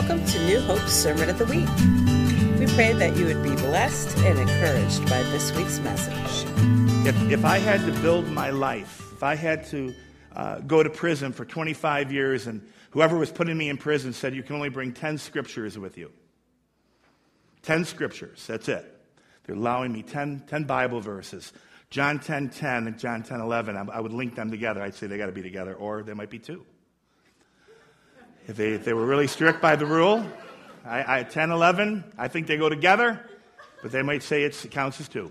Welcome to New Hope's Sermon of the Week. We pray that you would be blessed and encouraged by this week's message. If, if I had to build my life, if I had to uh, go to prison for 25 years and whoever was putting me in prison said you can only bring 10 scriptures with you, 10 scriptures, that's it. They're allowing me 10, 10 Bible verses. John 10 10 and John 10 11, I, I would link them together. I'd say they got to be together, or there might be two. If they, if they were really strict by the rule, I, I, 10 11, I think they go together, but they might say it counts as two.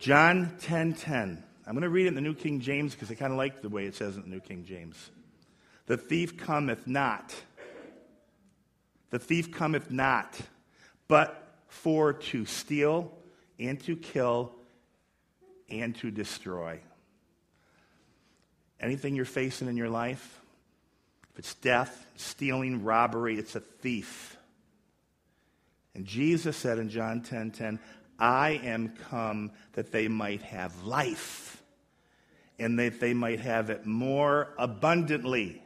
John 10 10. I'm going to read it in the New King James because I kind of like the way it says in the New King James. The thief cometh not. The thief cometh not, but for to steal and to kill and to destroy. Anything you're facing in your life, if it's death, stealing, robbery, it's a thief. And Jesus said in John 10 10, I am come that they might have life and that they might have it more abundantly.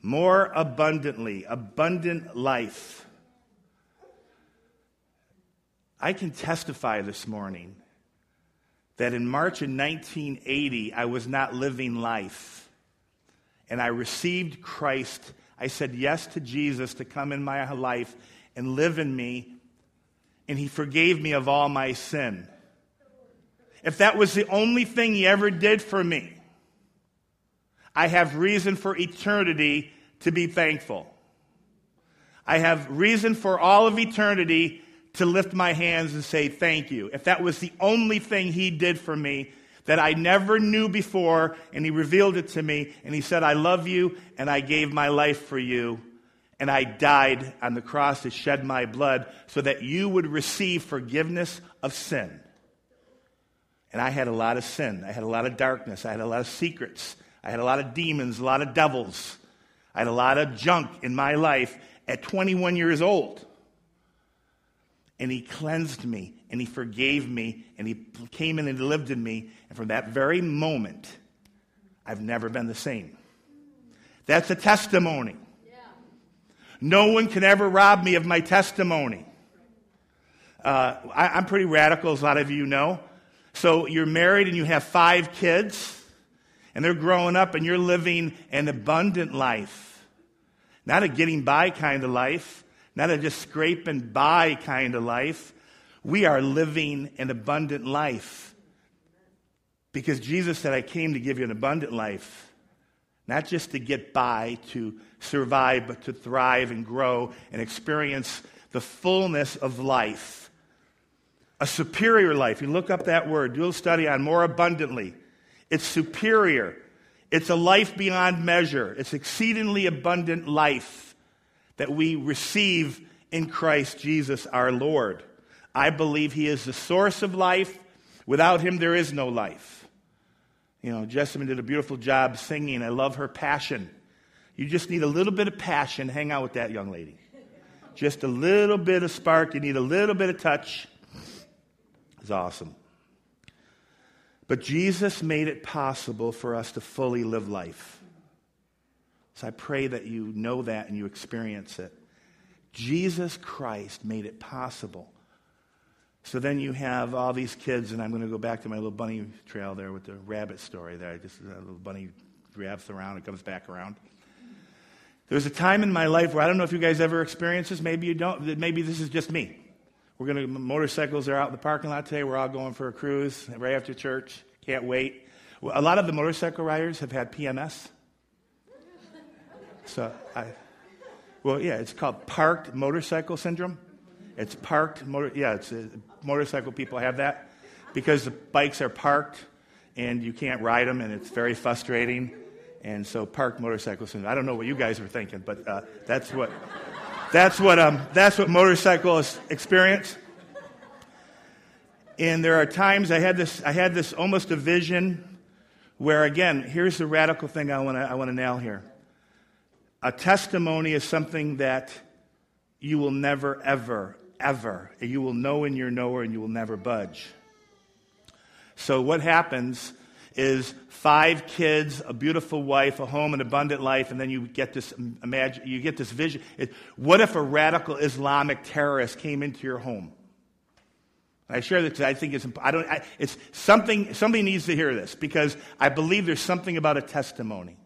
More abundantly, abundant life. I can testify this morning that in March of 1980, I was not living life. And I received Christ. I said yes to Jesus to come in my life and live in me. And he forgave me of all my sin. If that was the only thing he ever did for me, I have reason for eternity to be thankful. I have reason for all of eternity to lift my hands and say thank you. If that was the only thing he did for me that I never knew before, and he revealed it to me, and he said, I love you, and I gave my life for you, and I died on the cross to shed my blood so that you would receive forgiveness of sin. And I had a lot of sin. I had a lot of darkness. I had a lot of secrets. I had a lot of demons, a lot of devils. I had a lot of junk in my life at 21 years old and he cleansed me and he forgave me and he came in and lived in me. And from that very moment, I've never been the same. That's a testimony. No one can ever rob me of my testimony. Uh, I, am pretty radical, as a lot of you know. So you're married and you have five kids, and they're growing up, and you're living an abundant life. Not a getting by kind of life, not a just scraping by kind of life. We are living an abundant life. Because Jesus said, I came to give you an abundant life. Not just to get by, to survive, but to thrive and grow and experience the fullness of life. A superior life. You look up that word, do a study on more abundantly. It's superior. It's a life beyond measure. It's exceedingly abundant life that we receive in Christ Jesus our Lord. I believe He is the source of life. Without Him, there is no life. You know, Jessamine did a beautiful job singing. I love her passion. You just need a little bit of passion. Hang out with that young lady. Just a little bit of spark. You need a little bit of touch. It's awesome. But Jesus made it possible for us to fully live life. So I pray that you know that and you experience it. Jesus Christ made it possible. So then you have all these kids, and I'm going to go back to my little bunny trail there with the rabbit story there. Just a little bunny wraps around and comes back around. There was a time in my life where I don't know if you guys ever experienced this. Maybe you don't. Maybe this is just me. We're going to, motorcycles are out in the parking lot today. We're all going for a cruise right after church. Can't wait. A lot of the motorcycle riders have had PMS. So I, well, yeah, it's called parked motorcycle syndrome. It's parked motor. Yeah, it's uh, motorcycle people have that because the bikes are parked and you can't ride them, and it's very frustrating. And so, parked motorcycles. I don't know what you guys were thinking, but uh, that's what that's what um, that's what motorcyclists experience. And there are times I had this I had this almost a vision where again, here's the radical thing I want to I want to nail here. A testimony is something that you will never, ever, ever, you will know in your knower and you will never budge. So, what happens is five kids, a beautiful wife, a home, an abundant life, and then you get this imagine, you get this vision. It, what if a radical Islamic terrorist came into your home? I share this because I think it's I don't I, it's something somebody needs to hear this because I believe there's something about a testimony.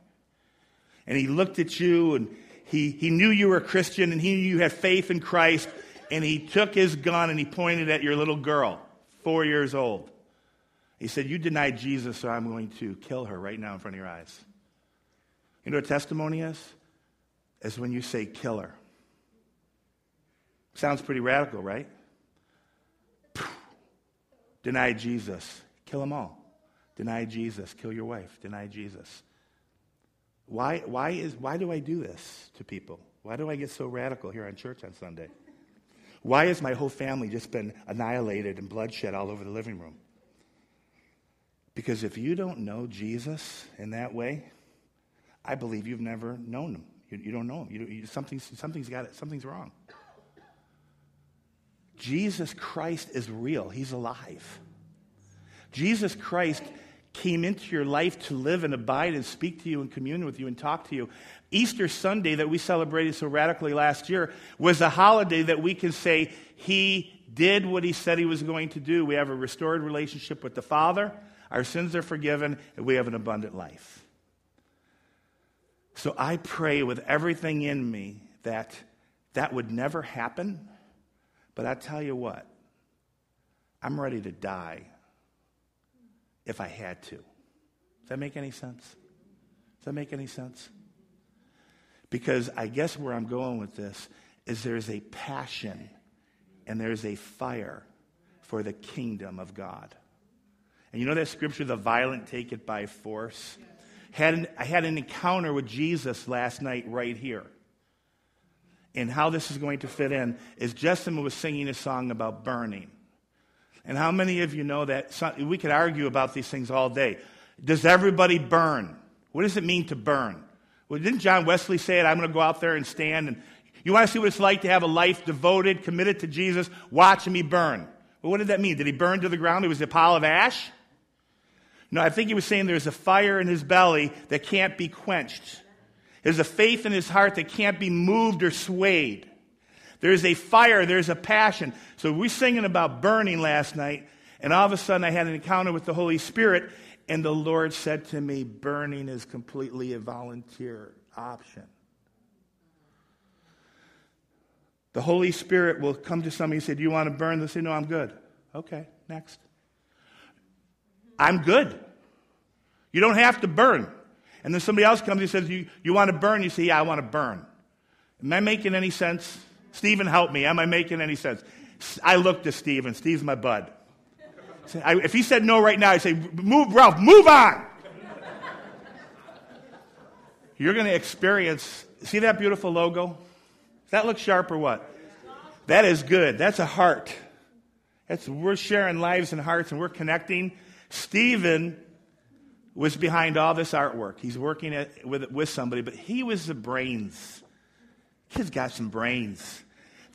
And he looked at you and he, he knew you were a Christian and he knew you had faith in Christ and he took his gun and he pointed at your little girl, four years old. He said, You denied Jesus, so I'm going to kill her right now in front of your eyes. You know what testimony is? Is when you say, Kill her. Sounds pretty radical, right? Deny Jesus, kill them all. Deny Jesus, kill your wife. Deny Jesus. Why, why, is, why do I do this to people? Why do I get so radical here on church on Sunday? Why has my whole family just been annihilated and bloodshed all over the living room? Because if you don't know Jesus in that way, I believe you've never known him. You, you don't know him. You, you, something's, something's, got it, something's wrong. Jesus Christ is real, he's alive. Jesus Christ came into your life to live and abide and speak to you and commune with you and talk to you. Easter Sunday, that we celebrated so radically last year, was a holiday that we can say he did what he said he was going to do. We have a restored relationship with the Father, our sins are forgiven, and we have an abundant life. So I pray with everything in me that that would never happen. But I tell you what, I'm ready to die if I had to. Does that make any sense? Does that make any sense? Because I guess where I'm going with this is there's a passion and there's a fire for the kingdom of God. And you know that scripture, the violent take it by force? Had an, I had an encounter with Jesus last night right here. And how this is going to fit in is Justin was singing a song about burning. And how many of you know that? Some, we could argue about these things all day. Does everybody burn? What does it mean to burn? Well, didn't John Wesley say it? I'm going to go out there and stand and you want to see what it's like to have a life devoted, committed to Jesus? Watch me burn. Well, what did that mean? Did he burn to the ground? It was a pile of ash? No, I think he was saying there's a fire in his belly that can't be quenched. There's a faith in his heart that can't be moved or swayed. There's a fire, there's a passion. So we're singing about burning last night, and all of a sudden I had an encounter with the Holy Spirit, and the Lord said to me, Burning is completely a volunteer option. The Holy Spirit will come to somebody and say, Do you want to burn? They'll say, No, I'm good. Okay, next. I'm good. You don't have to burn. And then somebody else comes and says, You, you want to burn? You say, Yeah, I want to burn. Am I making any sense? Stephen, help me. Am I making any sense? I looked at Stephen. Steve's my bud. If he said no right now, I'd say, move, Ralph, move on. You're going to experience, see that beautiful logo? Does that look sharp or what? That is good. That's a heart. That's, we're sharing lives and hearts and we're connecting. Stephen was behind all this artwork. He's working at, with, with somebody, but he was the brains. Kid's got some brains.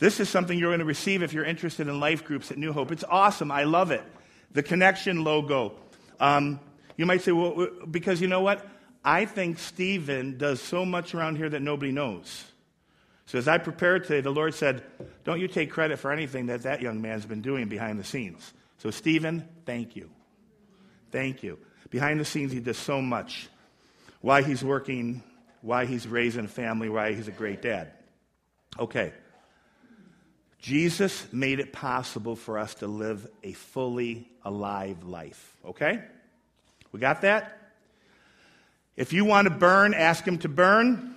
This is something you're going to receive if you're interested in life groups at New Hope. It's awesome. I love it. The connection logo. Um, you might say, well, because you know what? I think Stephen does so much around here that nobody knows. So as I prepared today, the Lord said, Don't you take credit for anything that that young man's been doing behind the scenes. So, Stephen, thank you. Thank you. Behind the scenes, he does so much. Why he's working, why he's raising a family, why he's a great dad. Okay. Jesus made it possible for us to live a fully alive life. Okay? We got that? If you want to burn, ask him to burn.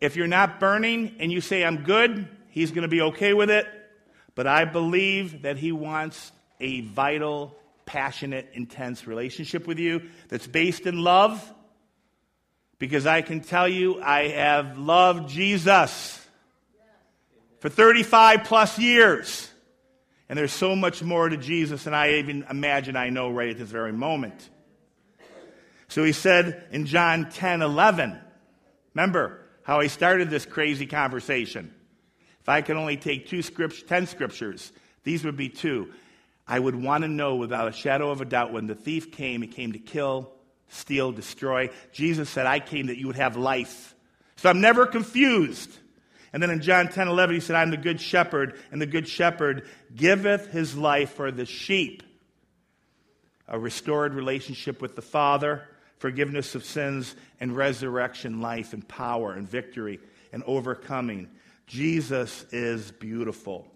If you're not burning and you say, I'm good, he's going to be okay with it. But I believe that he wants a vital, passionate, intense relationship with you that's based in love. Because I can tell you, I have loved Jesus for 35 plus years. And there's so much more to Jesus than I even imagine I know right at this very moment. So he said in John 10 11, remember how I started this crazy conversation. If I could only take two script, 10 scriptures, these would be two. I would want to know without a shadow of a doubt when the thief came, he came to kill, steal, destroy. Jesus said, I came that you would have life. So I'm never confused. And then in John 10 11, he said, I'm the good shepherd, and the good shepherd giveth his life for the sheep. A restored relationship with the Father, forgiveness of sins, and resurrection life, and power, and victory, and overcoming. Jesus is beautiful.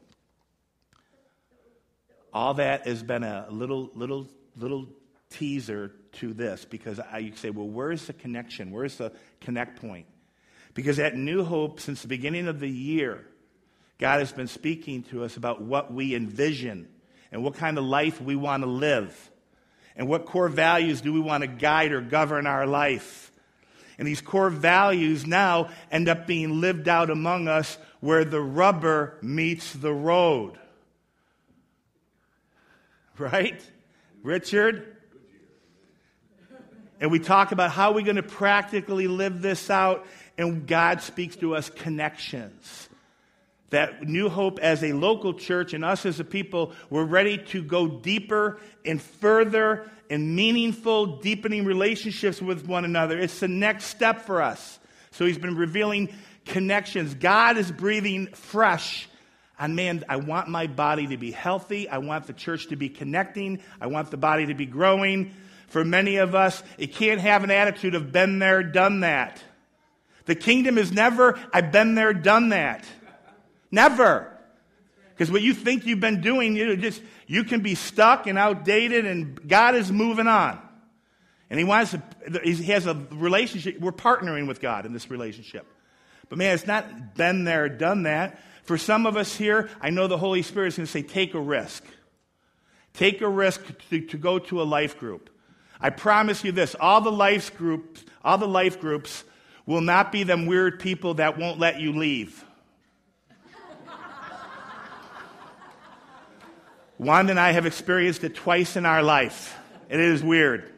All that has been a little, little, little teaser to this because I, you say, well, where's the connection? Where's the connect point? Because at New Hope, since the beginning of the year, God has been speaking to us about what we envision and what kind of life we want to live and what core values do we want to guide or govern our life. And these core values now end up being lived out among us where the rubber meets the road. Right? Richard? And we talk about how we're going to practically live this out and God speaks to us connections. That New Hope as a local church and us as a people, we're ready to go deeper and further and meaningful, deepening relationships with one another. It's the next step for us. So he's been revealing connections. God is breathing fresh and man, I want my body to be healthy. I want the church to be connecting. I want the body to be growing. For many of us, it can't have an attitude of been there, done that. The kingdom is never, I've been there, done that. Never. Because what you think you've been doing, you just you can be stuck and outdated, and God is moving on. And He wants to, He has a relationship. We're partnering with God in this relationship. But man, it's not been there, done that. For some of us here, I know the Holy Spirit is going to say, take a risk. Take a risk to, to go to a life group. I promise you this all the life groups, all the life groups will not be them weird people that won't let you leave. Wanda and I have experienced it twice in our life. It is weird.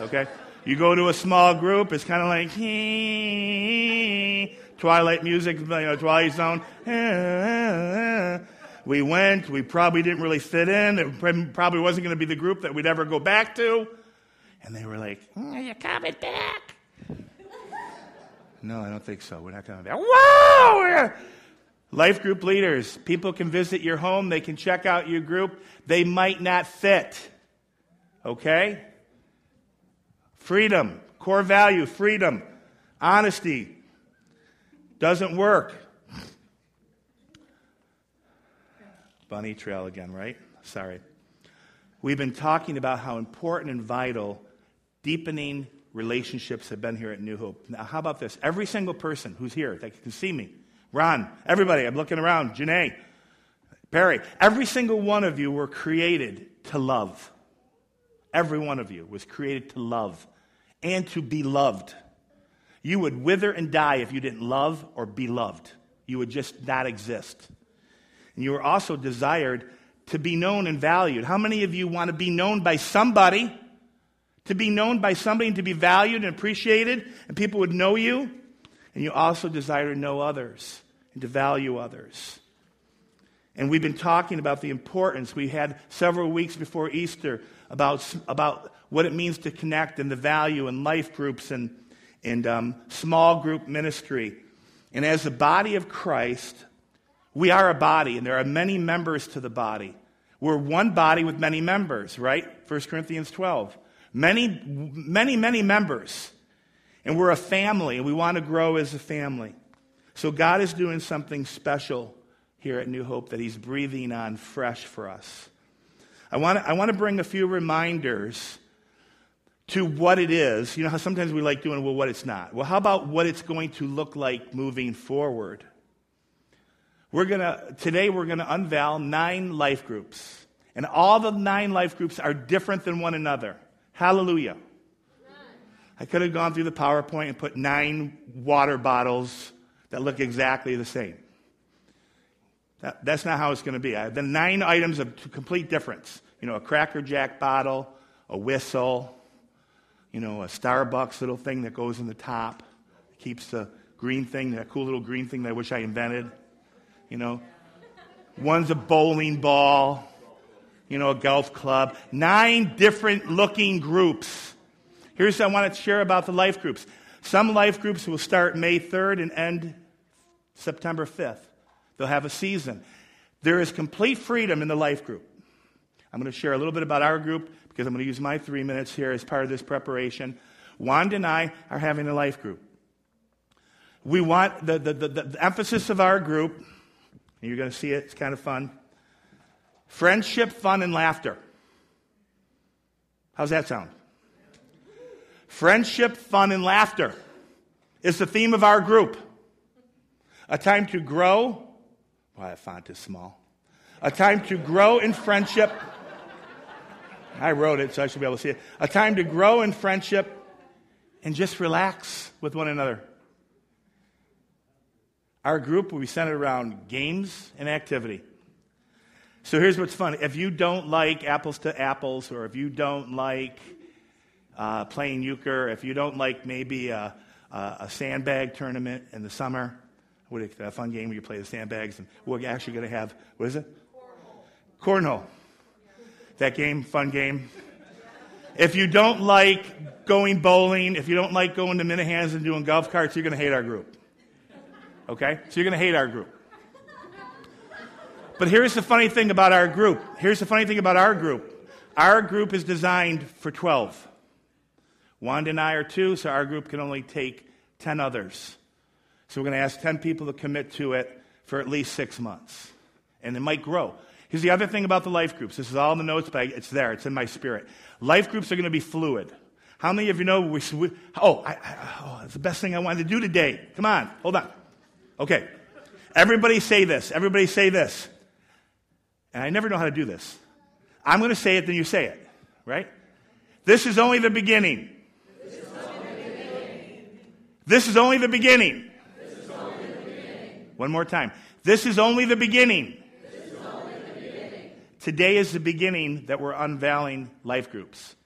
Okay? You go to a small group, it's kind of like, Twilight music, you know, Twilight Zone. We went, we probably didn't really fit in. It probably wasn't going to be the group that we'd ever go back to. And they were like, Are you coming back? No, I don't think so. We're not going to coming back. Whoa! Life group leaders. People can visit your home. They can check out your group. They might not fit. Okay? Freedom. Core value. Freedom. Honesty. Doesn't work. Bunny trail again, right? Sorry. We've been talking about how important and vital deepening relationships have been here at New Hope. Now, how about this? Every single person who's here that can see me, Ron, everybody, I'm looking around, Janae, Perry, every single one of you were created to love. Every one of you was created to love and to be loved. You would wither and die if you didn't love or be loved. You would just not exist. And you were also desired to be known and valued. How many of you want to be known by somebody? To be known by somebody and to be valued and appreciated, and people would know you? And you also desire to know others and to value others. And we've been talking about the importance. We had several weeks before Easter about, about what it means to connect and the value and life groups and, and um, small group ministry. And as the body of Christ, we are a body, and there are many members to the body. We're one body with many members, right? 1 Corinthians 12. Many, many, many members. And we're a family, and we want to grow as a family. So God is doing something special here at New Hope that He's breathing on fresh for us. I want to, I want to bring a few reminders to what it is. You know how sometimes we like doing, well, what it's not. Well, how about what it's going to look like moving forward? We're going to, today we're going to unveil nine life groups. And all the nine life groups are different than one another. Hallelujah. I could have gone through the PowerPoint and put nine water bottles that look exactly the same. That, that's not how it's going to be. I the nine items of complete difference. You know, a Cracker Jack bottle, a whistle, you know, a Starbucks little thing that goes in the top, keeps the green thing, that cool little green thing that I wish I invented. You know, one's a bowling ball, you know, a golf club. Nine different looking groups. Here's what I want to share about the life groups. Some life groups will start May 3rd and end September 5th. They'll have a season. There is complete freedom in the life group. I'm going to share a little bit about our group because I'm going to use my three minutes here as part of this preparation. Wanda and I are having a life group. We want the, the, the, the emphasis of our group, and you're going to see it, it's kind of fun friendship, fun, and laughter. How's that sound? Friendship, fun, and laughter is the theme of our group. A time to grow. Why, well, that font is small. A time to grow in friendship. I wrote it, so I should be able to see it. A time to grow in friendship and just relax with one another. Our group will be centered around games and activity. So here's what's funny. If you don't like apples to apples, or if you don't like uh, playing euchre, if you don't like maybe a, a, a sandbag tournament in the summer, what is a fun game where you play the sandbags, and we're actually going to have what is it? Cornhole. Cornhole. That game, fun game. If you don't like going bowling, if you don't like going to Minahans and doing golf carts, you're going to hate our group. Okay? So you're going to hate our group. But here's the funny thing about our group. Here's the funny thing about our group. Our group is designed for 12. Wanda and I are two, so our group can only take 10 others. So we're going to ask 10 people to commit to it for at least six months. And it might grow. Here's the other thing about the life groups. This is all in the notes, but it's there. It's in my spirit. Life groups are going to be fluid. How many of you know we, we oh, I, I, oh, that's the best thing I wanted to do today. Come on, hold on. Okay. Everybody say this. Everybody say this. And I never know how to do this. I'm going to say it, then you say it, right? This is only the beginning. This is only the beginning. This is only the beginning. One more time. This is only the beginning. Is only the beginning. Today is the beginning that we're unveiling life groups.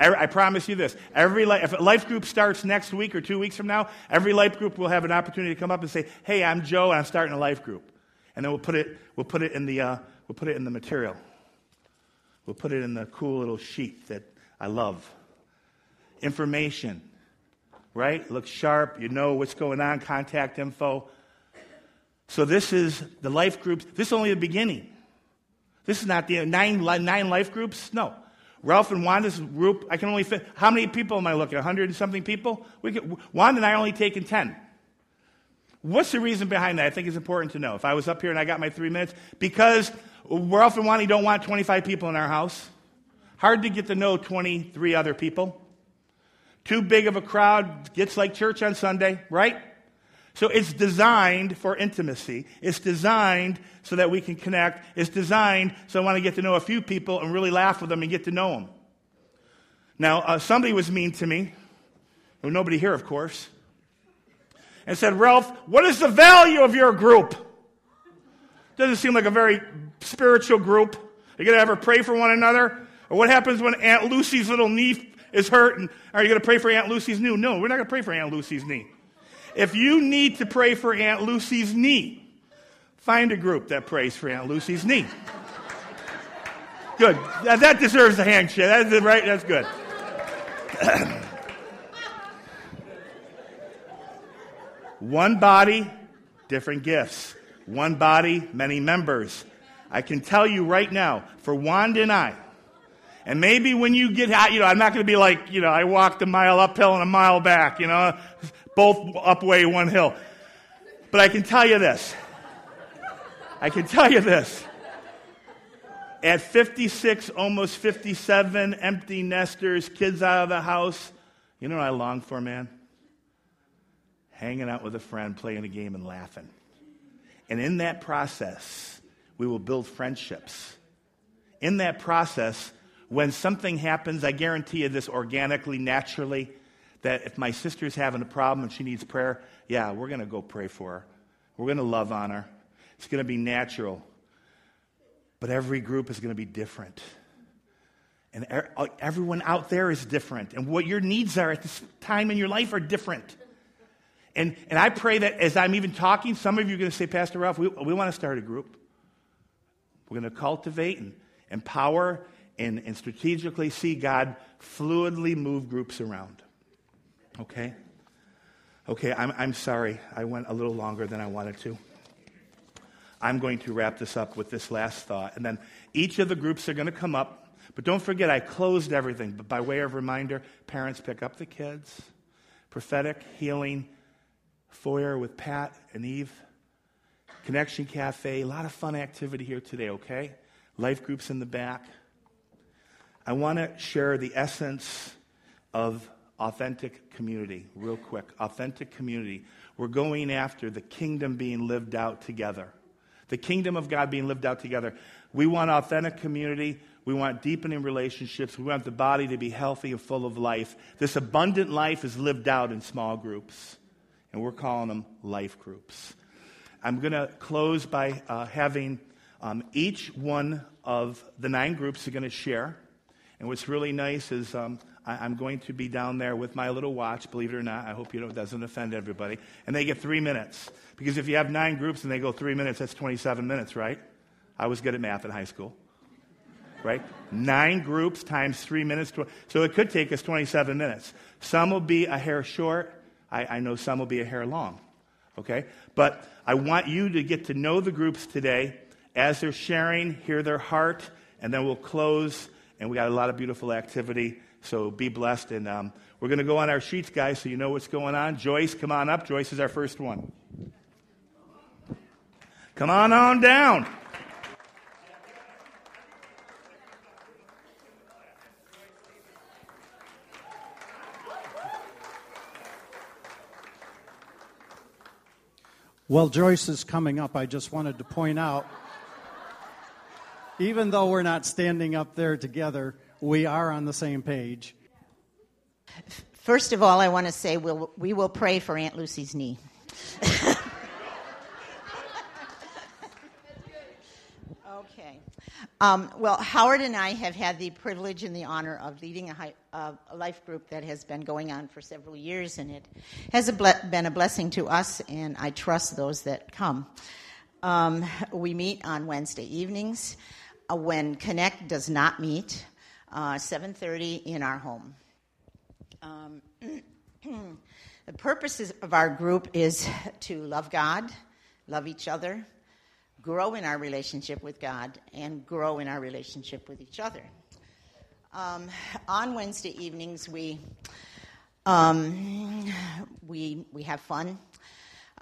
I promise you this. Every if a life group starts next week or two weeks from now, every life group will have an opportunity to come up and say, "Hey, I'm Joe, and I'm starting a life group," and then we'll put it we'll put it in the uh, we'll put it in the material. We'll put it in the cool little sheet that I love. Information, right? Looks sharp. You know what's going on. Contact info. So this is the life groups. This is only the beginning. This is not the nine, nine life groups. No. Ralph and Wanda's group, I can only fit. How many people am I looking? 100 and something people? We Wanda and I only taken 10. What's the reason behind that? I think it's important to know. If I was up here and I got my three minutes, because we're Ralph and Wanda don't want 25 people in our house. Hard to get to know 23 other people. Too big of a crowd gets like church on Sunday, right? So it's designed for intimacy. It's designed so that we can connect. It's designed so I want to get to know a few people and really laugh with them and get to know them. Now, uh, somebody was mean to me. Well, nobody here, of course. And said, Ralph, what is the value of your group? Doesn't seem like a very spiritual group. Are you going to ever pray for one another? Or what happens when Aunt Lucy's little knee is hurt? And are you going to pray for Aunt Lucy's knee? No, we're not going to pray for Aunt Lucy's knee. If you need to pray for Aunt Lucy's knee, find a group that prays for Aunt Lucy's knee. Good. That, deserves a handshake. That's right. That's good. One body, different gifts. One body, many members. I can tell you right now, for Wanda and I, and maybe when you get out, you know, I'm not going to be like, you know, I walked a mile uphill and a mile back, you know both up way one hill. But I can tell you this. I can tell you this. At 56, almost 57, empty nesters, kids out of the house, you know what I long for, man? Hanging out with a friend, playing a game, and laughing. And in that process, we will build friendships. In that process, when something happens, I guarantee you this organically, naturally, that if my sister's having a problem and she needs prayer, yeah, we're going to go pray for her. We're going to love on her. It's going to be natural. But every group is going to be different. And everyone out there is different. And what your needs are at this time in your life are different. And, and I pray that as I'm even talking, some of you are going to say, Pastor Ralph, we, we want to start a group. We're going to cultivate and, empower and, and strategically see God fluidly move groups around. Okay? Okay, I'm, I'm sorry. I went a little longer than I wanted to. I'm going to wrap this up with this last thought. And then each of the groups are going to come up. But don't forget, I closed everything. But by way of reminder, parents pick up the kids. Prophetic, healing, foyer with Pat and Eve. Connection Cafe. A lot of fun activity here today, okay? Life groups in the back. I want to share the essence of authentic community, real quick. Authentic community. We're going after the kingdom being lived out together the kingdom of God being lived out together. We want authentic community. We want deepening relationships. We want the body to be healthy and full of life. This abundant life is lived out in small groups, and we're calling them life groups. I'm going to close by uh, having um, each one of the nine groups are going to share. And what's really nice is um, I, am going to be down there with my little watch, believe it or not. I hope you know it doesn't offend everybody. And they get three minutes. Because if you have nine groups and they go three minutes, that's 27 minutes, right? I was good at math in high school. Right? Nine groups times three minutes. So it could take us 27 minutes. Some will be a hair short. I, I know some will be a hair long. Okay? But I want you to get to know the groups today as they're sharing, hear their heart, and then we'll close. And we got a lot of beautiful activity so be blessed. And um, we're going to go on our sheets, guys, so you know what's going on. Joyce, come on up. Joyce is our first one. Come on on down. Well, Joyce is coming up. I just wanted to point out, even though we're not standing up there together, we are on the same page. First of all, I want to say we'll, we will pray for Aunt Lucy's knee. okay. Um, well, Howard and I have had the privilege and the honor of leading a, high, uh, a life group that has been going on for several years, and it has a ble- been a blessing to us, and I trust those that come. Um, we meet on Wednesday evenings uh, when Connect does not meet uh, 7.30 in our home. Um, the purpose of our group is to love God, love each other, grow in our relationship with God, and grow in our relationship with each other. Um, on Wednesday evenings, we um, we we have fun.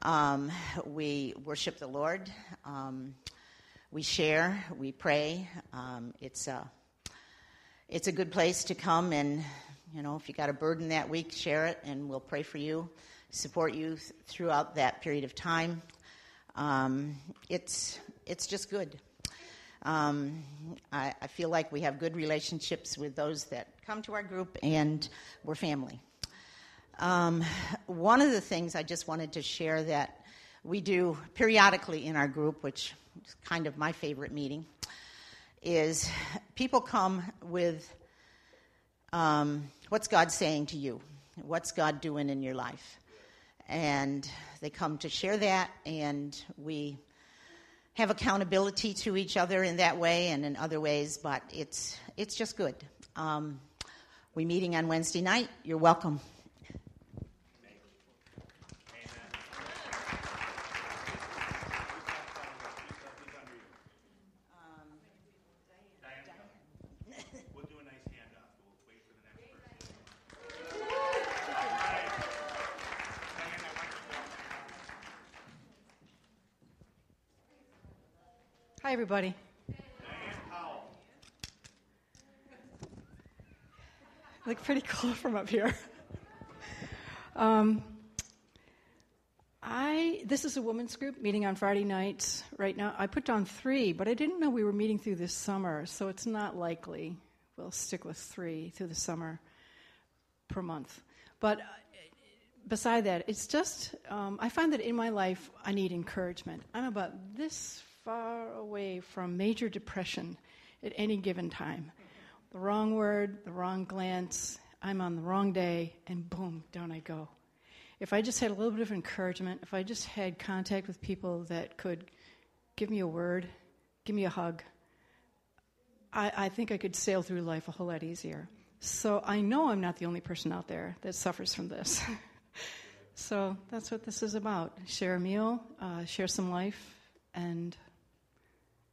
Um, we worship the Lord. Um, we share. We pray. Um, it's a it's a good place to come and, you know, if you got a burden that week, share it, and we'll pray for you, support you th- throughout that period of time. Um, it's it's just good. Um, I, I, feel like we have good relationships with those that come to our group, and we're family. Um, one of the things I just wanted to share that we do periodically in our group, which is kind of my favorite meeting, is people come with um, what's God saying to you? What's God doing in your life? And they come to share that, and we have accountability to each other in that way and in other ways, but it's, it's just good. Um, we meeting on Wednesday night. You're welcome. Hi, everybody. Look pretty cool from up here. Um, I this is a women's group meeting on Friday nights right now. I put down three, but I didn't know we were meeting through this summer, so it's not likely we'll stick with three through the summer per month. But uh, beside that, it's just um, I find that in my life I need encouragement. I'm about this far away from major depression at any given time. The wrong word, the wrong glance, I'm on the wrong day, and boom, down I go. If I just had a little bit of encouragement, if I just had contact with people that could give me a word, give me a hug, I, I think I could sail through life a whole lot easier. So I know I'm not the only person out there that suffers from this. so that's what this is about share a meal, uh, share some life, and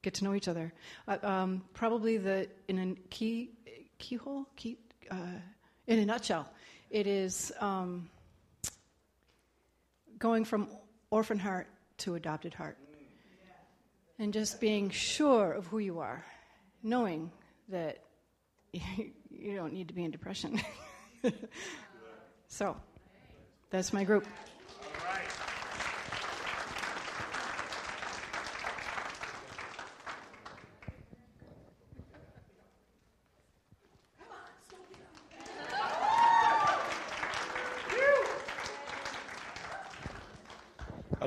get to know each other. Uh, um, probably the in a key keyhole key uh, in a nutshell, it is um, going from orphan heart to adopted heart, and just being sure of who you are, knowing that you don't need to be in depression. so, that's my group.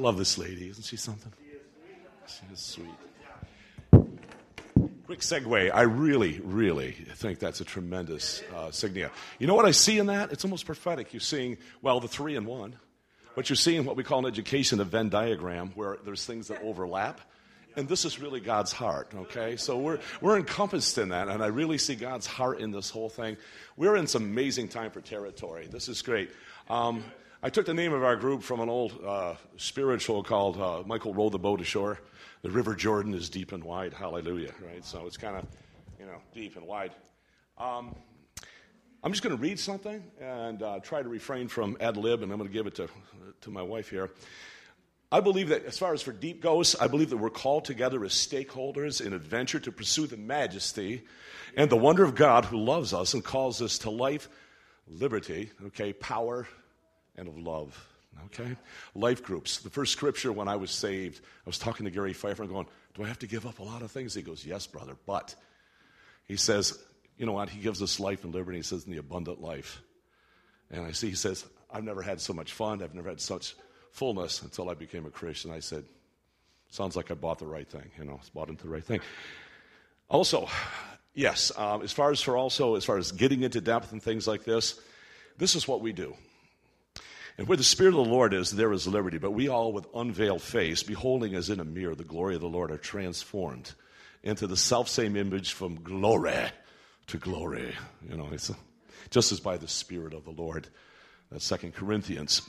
Love this lady. Isn't she something? She is sweet. Quick segue. I really, really think that's a tremendous uh, signia. You know what I see in that? It's almost prophetic. You're seeing, well, the three in one, but you're seeing what we call in education a Venn diagram where there's things that overlap. And this is really God's heart, okay? So we're, we're encompassed in that, and I really see God's heart in this whole thing. We're in some amazing time for territory. This is great. Um, I took the name of our group from an old uh, spiritual called uh, Michael Rowed the Boat Ashore. The River Jordan is deep and wide. Hallelujah, right? So it's kind of, you know, deep and wide. Um, I'm just going to read something and uh, try to refrain from ad lib, and I'm going to give it to, to my wife here. I believe that as far as for deep goes, I believe that we're called together as stakeholders in adventure to pursue the majesty and the wonder of God who loves us and calls us to life, liberty, okay, power, and of love. Okay? Life groups. The first scripture when I was saved, I was talking to Gary Pfeiffer and going, Do I have to give up a lot of things? He goes, Yes, brother, but he says, You know what? He gives us life and liberty. He says, In the abundant life. And I see, he says, I've never had so much fun. I've never had such fullness until I became a Christian. I said, Sounds like I bought the right thing. You know, I bought into the right thing. Also, yes, um, as far as for also, as far as getting into depth and things like this, this is what we do. And where the Spirit of the Lord is, there is liberty. But we all, with unveiled face, beholding as in a mirror the glory of the Lord, are transformed into the self same image from glory to glory. You know, it's just as by the Spirit of the Lord. That's Second Corinthians.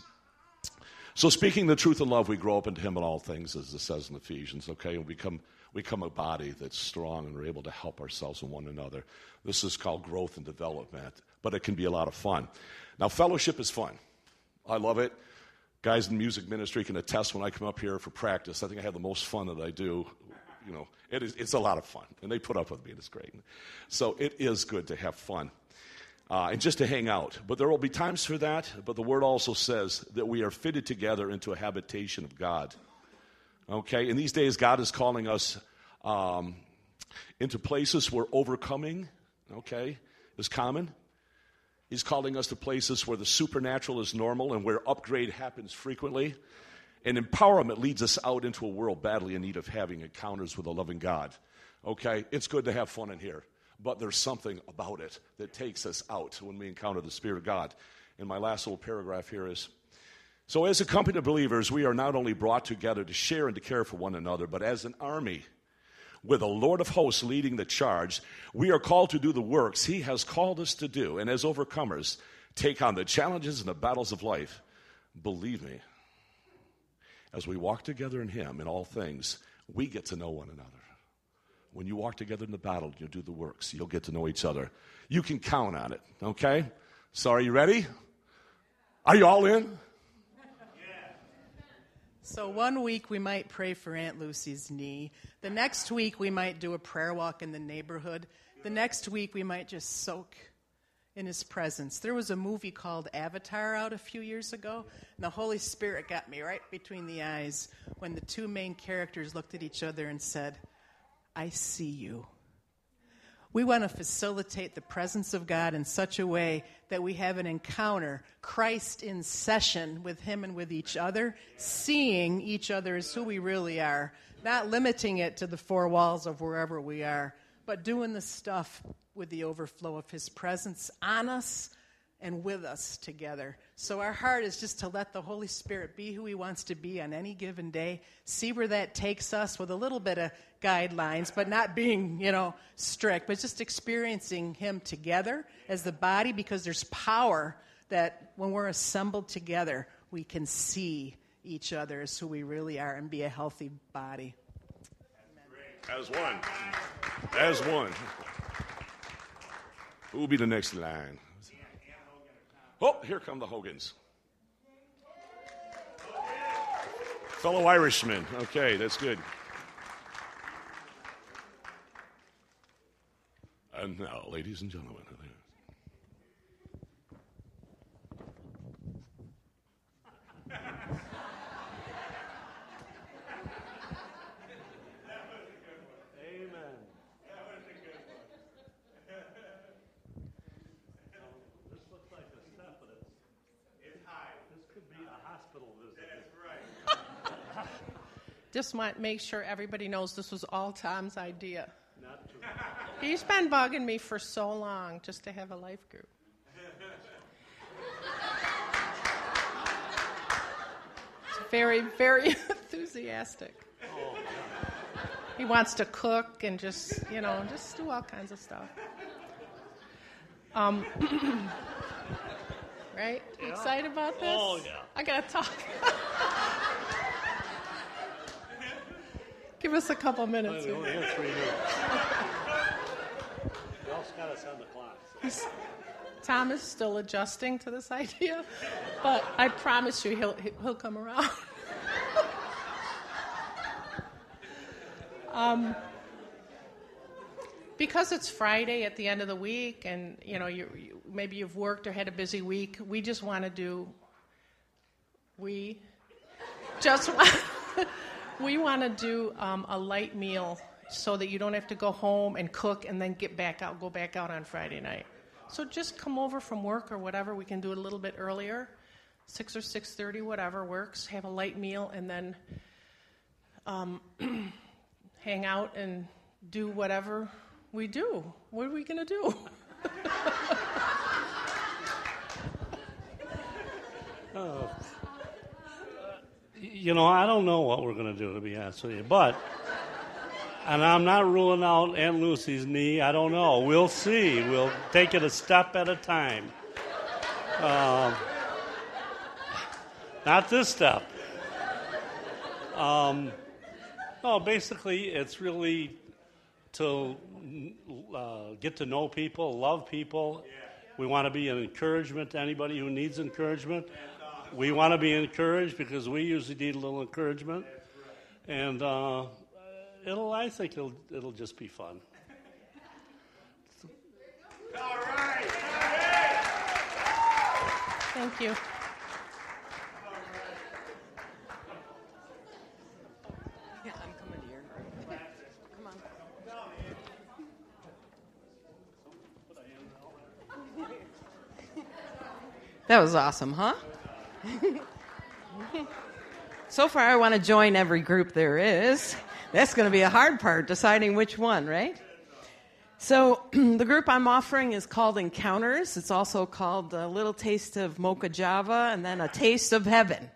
So, speaking the truth in love, we grow up into Him in all things, as it says in Ephesians, okay? And we become, we become a body that's strong and we're able to help ourselves and one another. This is called growth and development, but it can be a lot of fun. Now, fellowship is fun. I love it. Guys in music ministry can attest when I come up here for practice. I think I have the most fun that I do. You know, it is, it's a lot of fun, and they put up with me, and it's great. So it is good to have fun uh, and just to hang out. But there will be times for that, but the word also says that we are fitted together into a habitation of God. Okay? In these days, God is calling us um, into places where overcoming, okay, is common. He's calling us to places where the supernatural is normal and where upgrade happens frequently. And empowerment leads us out into a world badly in need of having encounters with a loving God. Okay, it's good to have fun in here, but there's something about it that takes us out when we encounter the Spirit of God. And my last little paragraph here is so, as a company of believers, we are not only brought together to share and to care for one another, but as an army with the Lord of hosts leading the charge, we are called to do the works He has called us to do. And as overcomers, take on the challenges and the battles of life. Believe me, as we walk together in Him in all things, we get to know one another. When you walk together in the battle, you'll do the works. You'll get to know each other. You can count on it, okay? So, are you ready? Are you all in? So one week we might pray for Aunt Lucy's knee. The next week we might do a prayer walk in the neighborhood. The next week we might just soak in his presence. There was a movie called Avatar out a few years ago, and the Holy Spirit got me right between the eyes when the two main characters looked at each other and said, I see you. We want to facilitate the presence of God in such a way that we have an encounter, Christ in session with Him and with each other, seeing each other as who we really are, not limiting it to the four walls of wherever we are, but doing the stuff with the overflow of His presence on us and with us together. So our heart is just to let the Holy Spirit be who He wants to be on any given day, see where that takes us with a little bit of guidelines, but not being, you know, strict, but just experiencing Him together as the body because there's power that when we're assembled together, we can see each other as who we really are and be a healthy body. As one. As one. Who will be the next line? Oh, here come the Hogans. Fellow Irishmen. Okay, that's good. And now, ladies and gentlemen. Just want to make sure everybody knows this was all Tom's idea. He's been bugging me for so long just to have a life group. very, very enthusiastic. He wants to cook and just, you know, just do all kinds of stuff. Um, right? Yeah. Excited about this? Oh, yeah. I gotta talk. Give us a couple minutes. We only have three minutes. we also got us on the clock. So. Tom is still adjusting to this idea, but I promise you he'll, he'll come around. um, because it's Friday at the end of the week, and you know, you, you, maybe you've worked or had a busy week. We just want to do. We just want we want to do um, a light meal so that you don't have to go home and cook and then get back out, go back out on Friday night. So just come over from work or whatever. We can do it a little bit earlier, six or six thirty, whatever works. Have a light meal and then um, hang out and do whatever we do. What are we going to do? oh you know, I don't know what we're going to do, to be honest with you. But, and I'm not ruling out Aunt Lucy's knee. I don't know. We'll see. We'll take it a step at a time. Uh, not this step. Um, no, basically, it's really to uh, get to know people, love people. We want to be an encouragement to anybody who needs encouragement we want to be encouraged because we usually need a little encouragement, and uh, it'll. I think it'll it'll just be fun. All right. Thank you. That was awesome, huh? so far, I want to join every group there is. That's going to be a hard part, deciding which one, right? So, the group I'm offering is called Encounters. It's also called A Little Taste of Mocha Java and then A Taste of Heaven.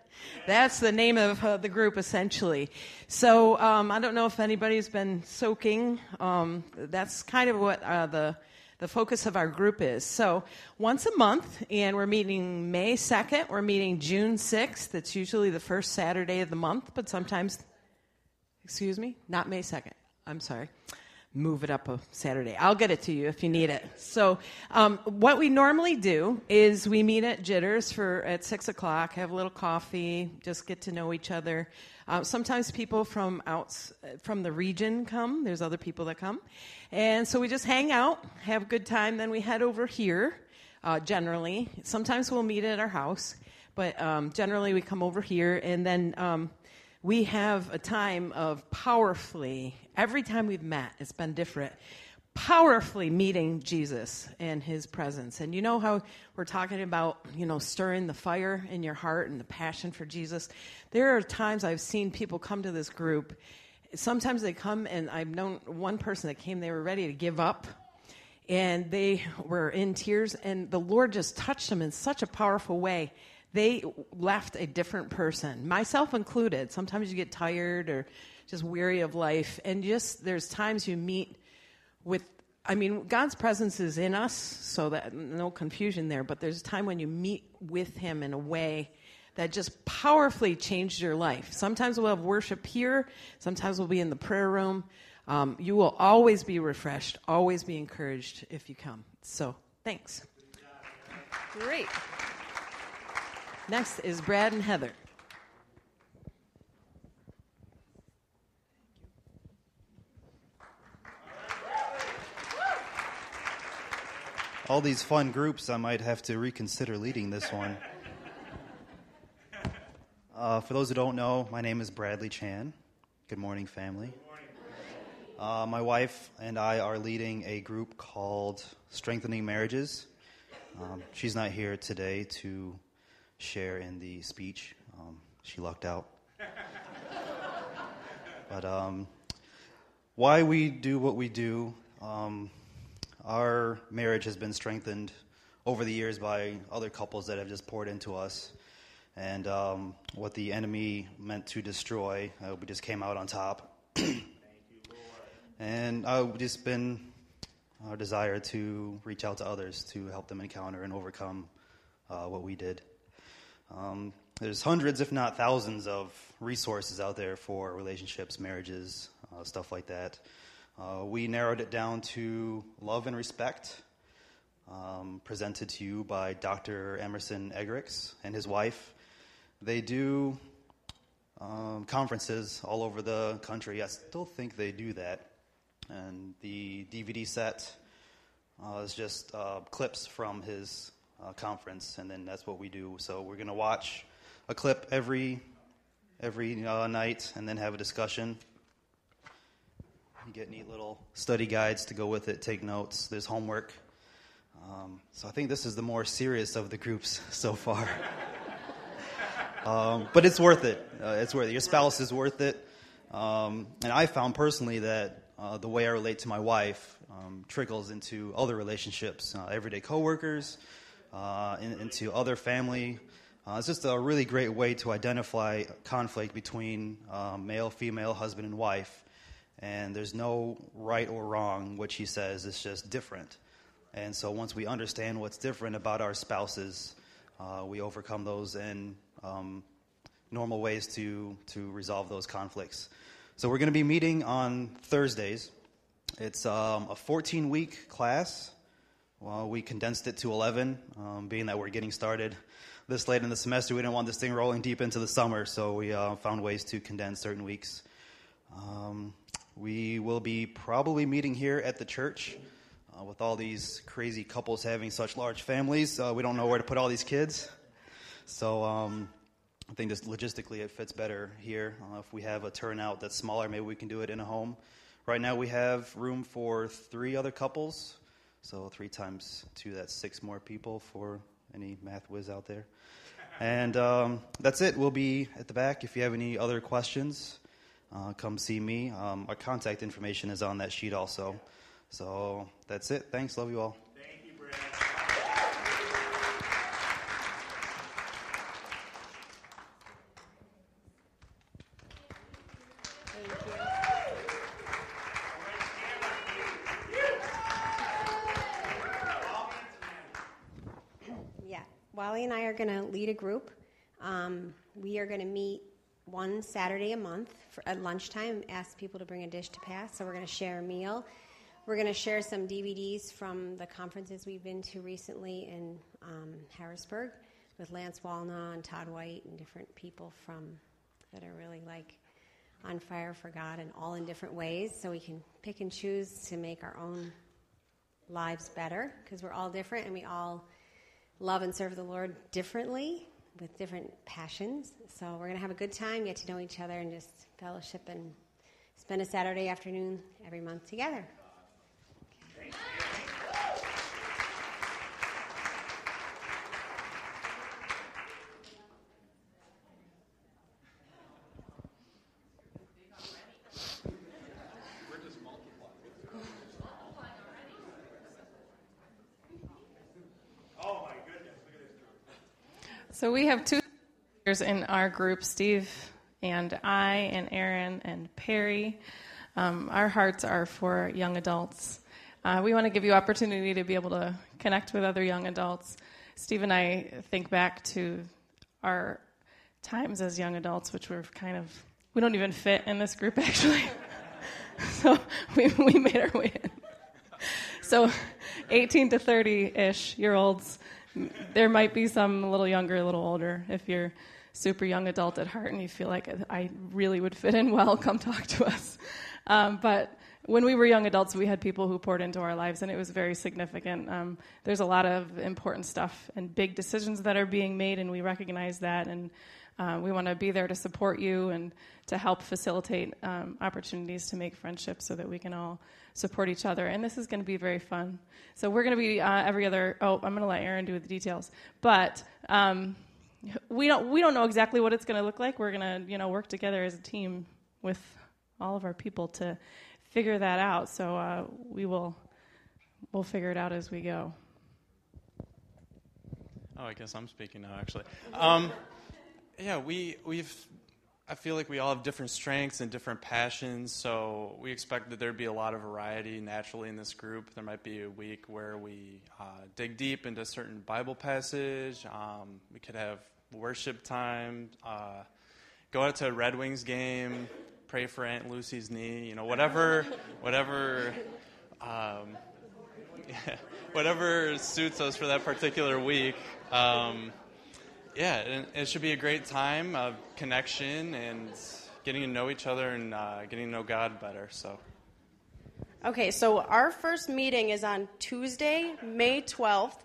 That's the name of uh, the group, essentially. So, um, I don't know if anybody's been soaking. Um, that's kind of what uh, the the focus of our group is. So, once a month, and we're meeting May 2nd, we're meeting June 6th. It's usually the first Saturday of the month, but sometimes, excuse me, not May 2nd. I'm sorry. Move it up a Saturday. I'll get it to you if you need it. So, um, what we normally do is we meet at Jitters for at six o'clock, have a little coffee, just get to know each other. Uh, sometimes people from out from the region come. There's other people that come, and so we just hang out, have a good time. Then we head over here. Uh, generally, sometimes we'll meet at our house, but um, generally we come over here, and then um, we have a time of powerfully. Every time we've met, it's been different powerfully meeting Jesus and his presence. And you know how we're talking about, you know, stirring the fire in your heart and the passion for Jesus? There are times I've seen people come to this group. Sometimes they come, and I've known one person that came, they were ready to give up. and they were in tears, and the Lord just touched them in such a powerful way. They left a different person, myself included. Sometimes you get tired or just weary of life, and just there's times you meet with I mean, God's presence is in us, so that no confusion there, but there's a time when you meet with Him in a way that just powerfully changed your life. Sometimes we'll have worship here, sometimes we'll be in the prayer room. Um, you will always be refreshed, always be encouraged if you come. So, thanks. Great. Next is Brad and Heather. all these fun groups, I might have to reconsider leading this one. Uh, for those who don't know, my name is Bradley Chan. Good morning, family. Uh, my wife and I are leading a group called Strengthening Marriages. Um, she's not here today to share in the speech. Um, she lucked out. but um, why we do what we do, um, our marriage has been strengthened over the years by other couples that have just poured into us. And um, what the enemy meant to destroy, uh, we just came out on top. and I've just been our desire to reach out to others to help them encounter and overcome uh, what we did. Um, there's hundreds, if not thousands, of resources out there for relationships, marriages, uh, stuff like that. Uh, we narrowed it down to Love and Respect, um, presented to you by Dr. Emerson Eggerichs and his wife. They do um, conferences all over the country. I still think they do that. And the DVD set uh, is just uh, clips from his uh, conference, and then that's what we do. So we're to watch a clip every every uh, night, and then have a discussion. Get neat little study guides to go with it, take notes. There's homework. Um, so I think this is the more serious of the groups so far. um, but it's worth it. Uh, it's worth it. Your spouse is worth it. Um, and I found personally that uh, the way I relate to my wife um, trickles into other relationships, uh, everyday coworkers, uh, in, into other family. Uh, it's just a really great way to identify conflict between uh, male, female, husband, and wife. And there's no right or wrong what she says it's just different. And so once we understand what's different about our spouses uh, we overcome those in um, normal ways to to resolve those conflicts. So we're going to be meeting on thursdays. It's um, a 14 week class well we condensed it to 11 um, being that we're getting started this late in the semester we didn't want this thing rolling deep into the summer so we uh, found ways to condense certain weeks um, we will be probably meeting here at the church. Uh, with all these crazy couples having such large families, uh, we don't know where to put all these kids. So um, I think just logistically it fits better here. Uh, if we have a turnout that's smaller, maybe we can do it in a home. Right now we have room for three other couples. So three times two, that's six more people for any math whiz out there. And um, that's it. We'll be at the back if you have any other questions uh, come see me. Um, our contact information is on that sheet also. So that's it. Thanks. Love you all. Thank you, Brad. Yeah, Wally and I are going to lead a group. Um, we are going to meet one Saturday a month for, at lunchtime, ask people to bring a dish to pass. So we're going to share a meal. We're going to share some DVDs from the conferences we've been to recently in um, Harrisburg with Lance Wallnau and Todd White and different people from that are really like on fire for God and all in different ways. So we can pick and choose to make our own lives better because we're all different and we all love and serve the Lord differently with different passions. So we're going to have a good time, get to know each other, and just fellowship and spend a Saturday afternoon every month together. So we have two leaders in our group, Steve and I, and Aaron and Perry. Um, our hearts are for young adults. Uh, we want to give you opportunity to be able to connect with other young adults. Steve and I think back to our times as young adults, which were kind of we don't even fit in this group actually. so we we made our way in. So 18 to 30 ish year olds. There might be some a little younger, a little older. If you're super young adult at heart and you feel like I really would fit in well, come talk to us. Um, but when we were young adults, we had people who poured into our lives, and it was very significant. Um, there's a lot of important stuff and big decisions that are being made, and we recognize that. And uh, we want to be there to support you and to help facilitate um, opportunities to make friendships so that we can all support each other. And this is going to be very fun. So we're going to be uh, every other. Oh, I'm going to let Aaron do the details, but. Um, we don't we don't know exactly what it's going to look like. We're going to you know work together as a team with all of our people to figure that out. So uh, we will we'll figure it out as we go. Oh, I guess I'm speaking now. Actually, um, yeah, we we've. I feel like we all have different strengths and different passions, so we expect that there'd be a lot of variety naturally in this group. There might be a week where we uh, dig deep into a certain Bible passage. Um, we could have worship time, uh, go out to a Red Wings game, pray for Aunt Lucy's knee, you know, whatever, whatever, um, yeah, whatever suits us for that particular week. Um, yeah, it, it, should be a great time of connection and getting to know each other and uh, getting to know God better. So. Okay, so our first meeting is on Tuesday, May 12th,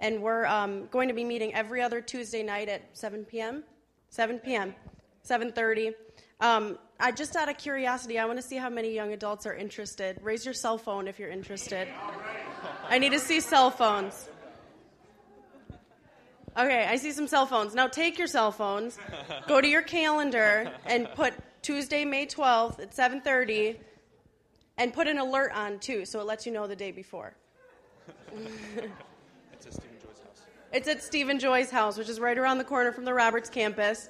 and we're um, going to be meeting every other Tuesday night at 7 p.m. 7 p.m. 7:30. Um, I just out of curiosity, I want to see how many young adults are interested. Raise your cell phone if you're interested. I need to see cell phones. Okay, I see some cell phones. Now take your cell phones, go to your calendar, and put Tuesday, May 12th at 7:30, and put an alert on too, so it lets you know the day before. it's at Stephen Joy's house. It's at Stephen Joy's house, which is right around the corner from the Roberts campus.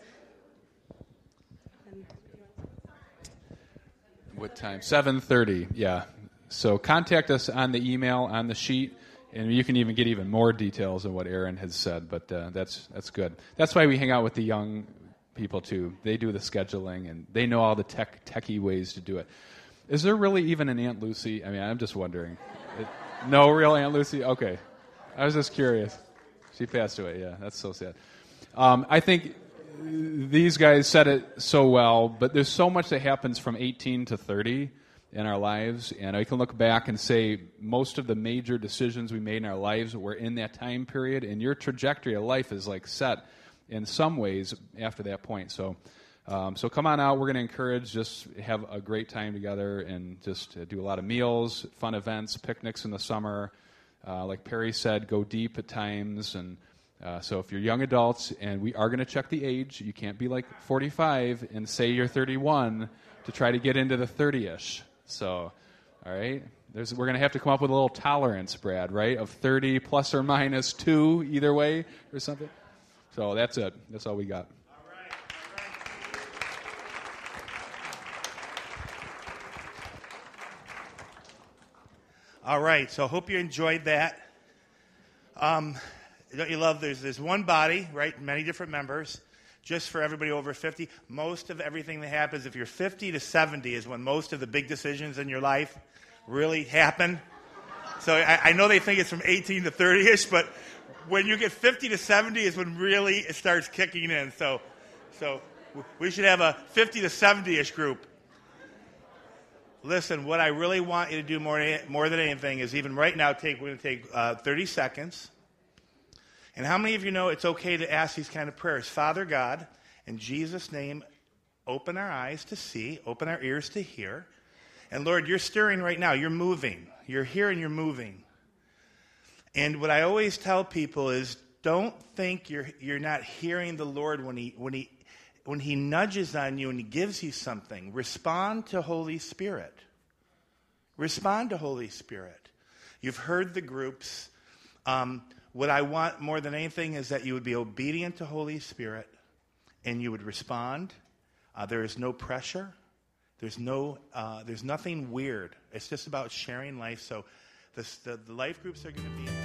What time? 7:30. Yeah. So contact us on the email on the sheet, and you can even get even more details of what Aaron has said. But uh, that's that's good. That's why we hang out with the young people too. They do the scheduling, and they know all the tech techie ways to do it. Is there really even an Aunt Lucy? I mean, I'm just wondering. It, no real Aunt Lucy. Okay, I was just curious. She passed away. Yeah, that's so sad. Um, I think these guys said it so well, but there's so much that happens from 18 to 30 in our lives, and I can look back and say most of the major decisions we made in our lives were in that time period, and your trajectory of life is like set in some ways after that point. So, um, so come on out. We're going to encourage just have a great time together and just do a lot of meals, fun events, picnics in the summer. Uh, like Perry said, go deep at times and uh, so if you're young adults, and we are going to check the age, you can't be like 45 and say you're 31 to try to get into the 30ish. So, all right, There's, we're going to have to come up with a little tolerance, Brad, right? Of 30 plus or minus two, either way, or something. So that's it. That's all we got. All right, so I hope you enjoyed that. Um, don't you love there's, there's one body, right? Many different members, just for everybody over 50. Most of everything that happens, if you're 50 to 70, is when most of the big decisions in your life really happen. So I, I know they think it's from 18 to 30 ish, but when you get 50 to 70 is when really it starts kicking in. So, so we should have a 50 to 70 ish group. Listen, what I really want you to do more, more than anything is even right now, take, we're going to take uh, 30 seconds. And how many of you know it's okay to ask these kind of prayers? Father God, in Jesus' name, open our eyes to see, open our ears to hear. And Lord, you're stirring right now. You're moving. You're here and you're moving. And what I always tell people is don't think you're, you're not hearing the Lord when he, when, he, when he nudges on you and he gives you something. Respond to Holy Spirit. Respond to Holy Spirit. You've heard the groups. Um, What I want more than anything is that you would be obedient to Holy Spirit and you would respond. Uh, there is no pressure. There's no, uh, there's nothing weird. It's just about sharing life. So, this, the, the life groups are going to be.